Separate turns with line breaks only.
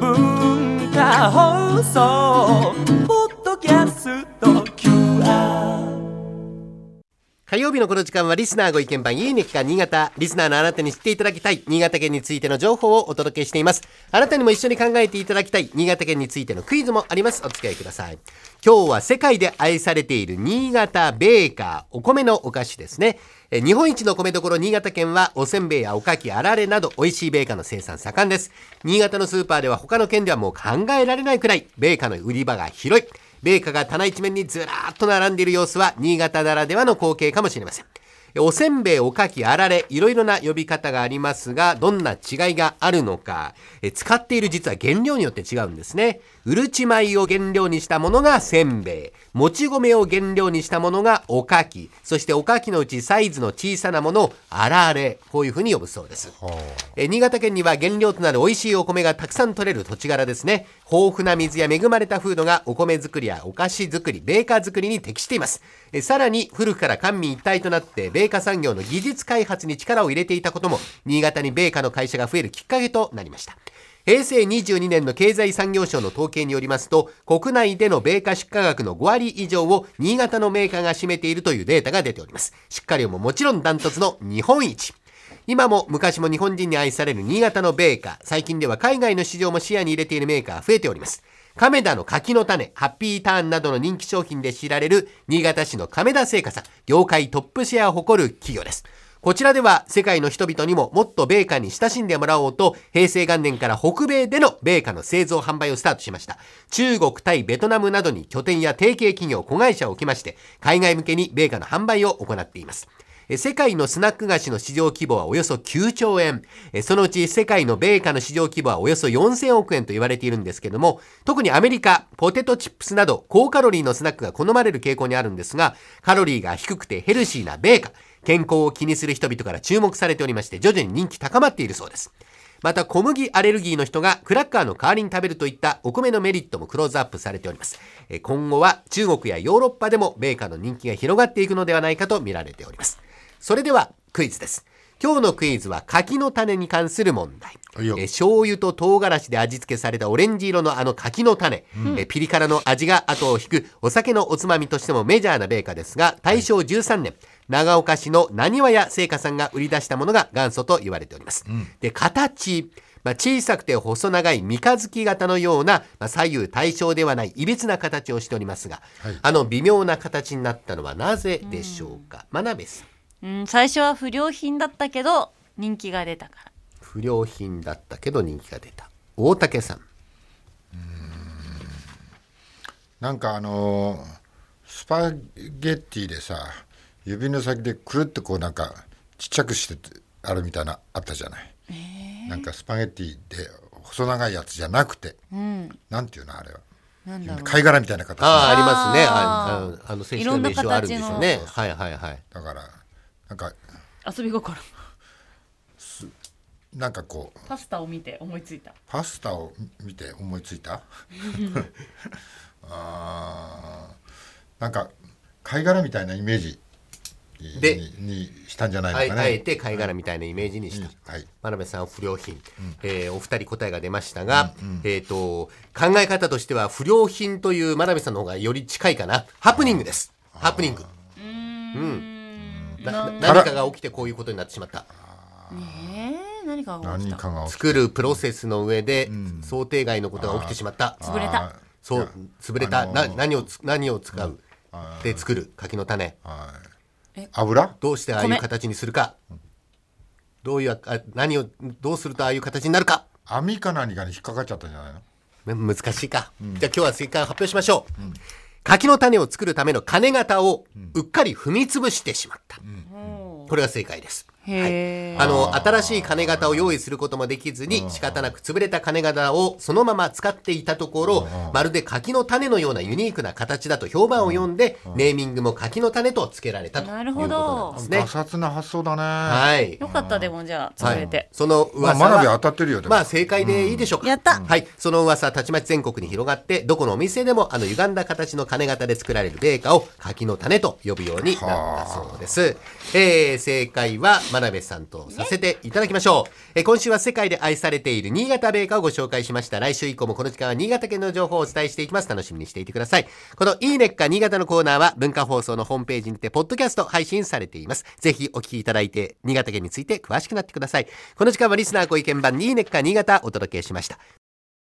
文化放送
火曜日のこの時間はリスナーご意見番いいねきか新潟。リスナーのあなたに知っていただきたい。新潟県についての情報をお届けしています。あなたにも一緒に考えていただきたい。新潟県についてのクイズもあります。お付き合いください。今日は世界で愛されている新潟ベーカーお米のお菓子ですね。日本一の米どころ新潟県はおせんべいやおかきあられなど美味しいベーカーの生産盛んです。新潟のスーパーでは他の県ではもう考えられないくらいベーカーの売り場が広い。米花が棚一面にずらーっと並んでいる様子は新潟ならではの光景かもしれません。おせんべい、おかき、あられ、いろいろな呼び方がありますが、どんな違いがあるのか、え使っている実は原料によって違うんですね。うるち米を原料にしたものがせんべい、もち米を原料にしたものがおかき、そしておかきのうちサイズの小さなものをあられ、こういうふうに呼ぶそうです。え新潟県には原料となる美味しいお米がたくさん取れる土地柄ですね。豊富な水や恵まれた風土がお米作りやお菓子作り、ベーカー作りに適しています。えさらに古くから官民一体となってベーカー産業の技術開発に力を入れていたことも新潟にベーカーの会社が増えるきっかけとなりました。平成22年の経済産業省の統計によりますと国内での米価出荷額の5割以上を新潟のメーカーが占めているというデータが出ております出荷量ももちろんダントツの日本一今も昔も日本人に愛される新潟の米価最近では海外の市場も視野に入れているメーカーが増えております亀田の柿の種、ハッピーターンなどの人気商品で知られる新潟市の亀田製菓さん、業界トップシェアを誇る企業です。こちらでは世界の人々にももっと米菓に親しんでもらおうと平成元年から北米での米菓の製造販売をスタートしました。中国、タイ、ベトナムなどに拠点や提携企業、子会社を置きまして海外向けに米菓の販売を行っています。世界のスナック菓子の市場規模はおよそ9兆円。そのうち世界の米菓の市場規模はおよそ4000億円と言われているんですけども、特にアメリカ、ポテトチップスなど高カロリーのスナックが好まれる傾向にあるんですが、カロリーが低くてヘルシーな米菓、健康を気にする人々から注目されておりまして、徐々に人気高まっているそうです。また小麦アレルギーの人がクラッカーの代わりに食べるといったお米のメリットもクローズアップされております。今後は中国やヨーロッパでも米菓の人気が広がっていくのではないかと見られております。それではクイズです。今日のクイズは柿の種に関する問題。え醤油と唐辛子で味付けされたオレンジ色のあの柿の種、えピリ辛の味が後を引くお酒のおつまみとしてもメジャーな米菓ですが大正13年、長岡市のなにわ屋製菓さんが売り出したものが元祖と言われております。で形。まあ、小さくて細長い三日月型のような、まあ、左右対称ではないいびつな形をしておりますが、
はい。
あの微妙な形になったのはなぜでしょうか、真鍋さん
うん、最初は不良品だったけど人気が出たから。
不良品だったけど人気が出た。大竹さん。
なんかあのースパゲッティでさ指の先でくるってこうなんかちっちゃくしてあるみたいなあったじゃない、なんかスパゲッティで細長いやつじゃなくて、なんていうのあれは。
なんだろう。
貝殻みたいな形。
ああありますね。
あ
あの正式な名称あるんでしょうね。はいはいはい。
だからなんか
遊び心。
なんかこう
パスタを見て思いついた。
パスタを見て思いついた？あーなんか貝殻みたいなイメージに
で
にしたんじゃないの
あえ
かね。
あえて貝殻みたいなイメージにした、
はい。
真鍋さん不良品、えーお二人答えが出ましたが、えっ、と考え方としては不良品という真鍋さんの方がより近いかな。ハプニングです。ハプニング。うん。なな何かが起きてこういうことになってしまった。
え。ー、何かが起きた。
何かが起き
作るプロセスの上で想定外のことが起きてしまった。
潰れた。
そう潰れた、
あのー
な何をつ何を使う？で作る。柿の種。
はい。油？
どうしてああいう
米？
形にするか。どういうあ何をどうするとああいう形になるか。
網か何かに引っかかっちゃったんじゃないの？
む難しいか、じゃあ今日は正解を発表しましょう、柿の種を作るための金型をうっかり踏み潰してしまった、これが正解です
へー。
あの新しい金型を用意することもできずに仕方なく潰れた金型をそのまま使っていたところまるで柿の種のようなユニークな形だと評判を読んでネーミングも柿の種と付けられたという
なる
こと
ほど
なんですね。
ガ。サツな発想だね。
はい。
よかったでもじゃあ
は
潰れて、
い、その
まあ、
噂は、
学び当たってるよ。
まあ正解でいいでしょうか、
やった。
はい。その噂たちまち全国に広がってどこのお店でもあの歪んだ形の金型で作られる米菓を柿の種と呼ぶようになったそうです、えー正解は真鍋さんとさせていただきましょう。え今週は世界で愛されている新潟米菓をご紹介しました。来週以降もこの時間は新潟県の情報をお伝えしていきます。楽しみにしていてください。このいいねっか新潟のコーナーは文化放送のホームページにてポッドキャスト配信されています。ぜひお聞きいただいて新潟県について詳しくなってください。この時間はリスナーご意見番いいねっか新潟お届けしました。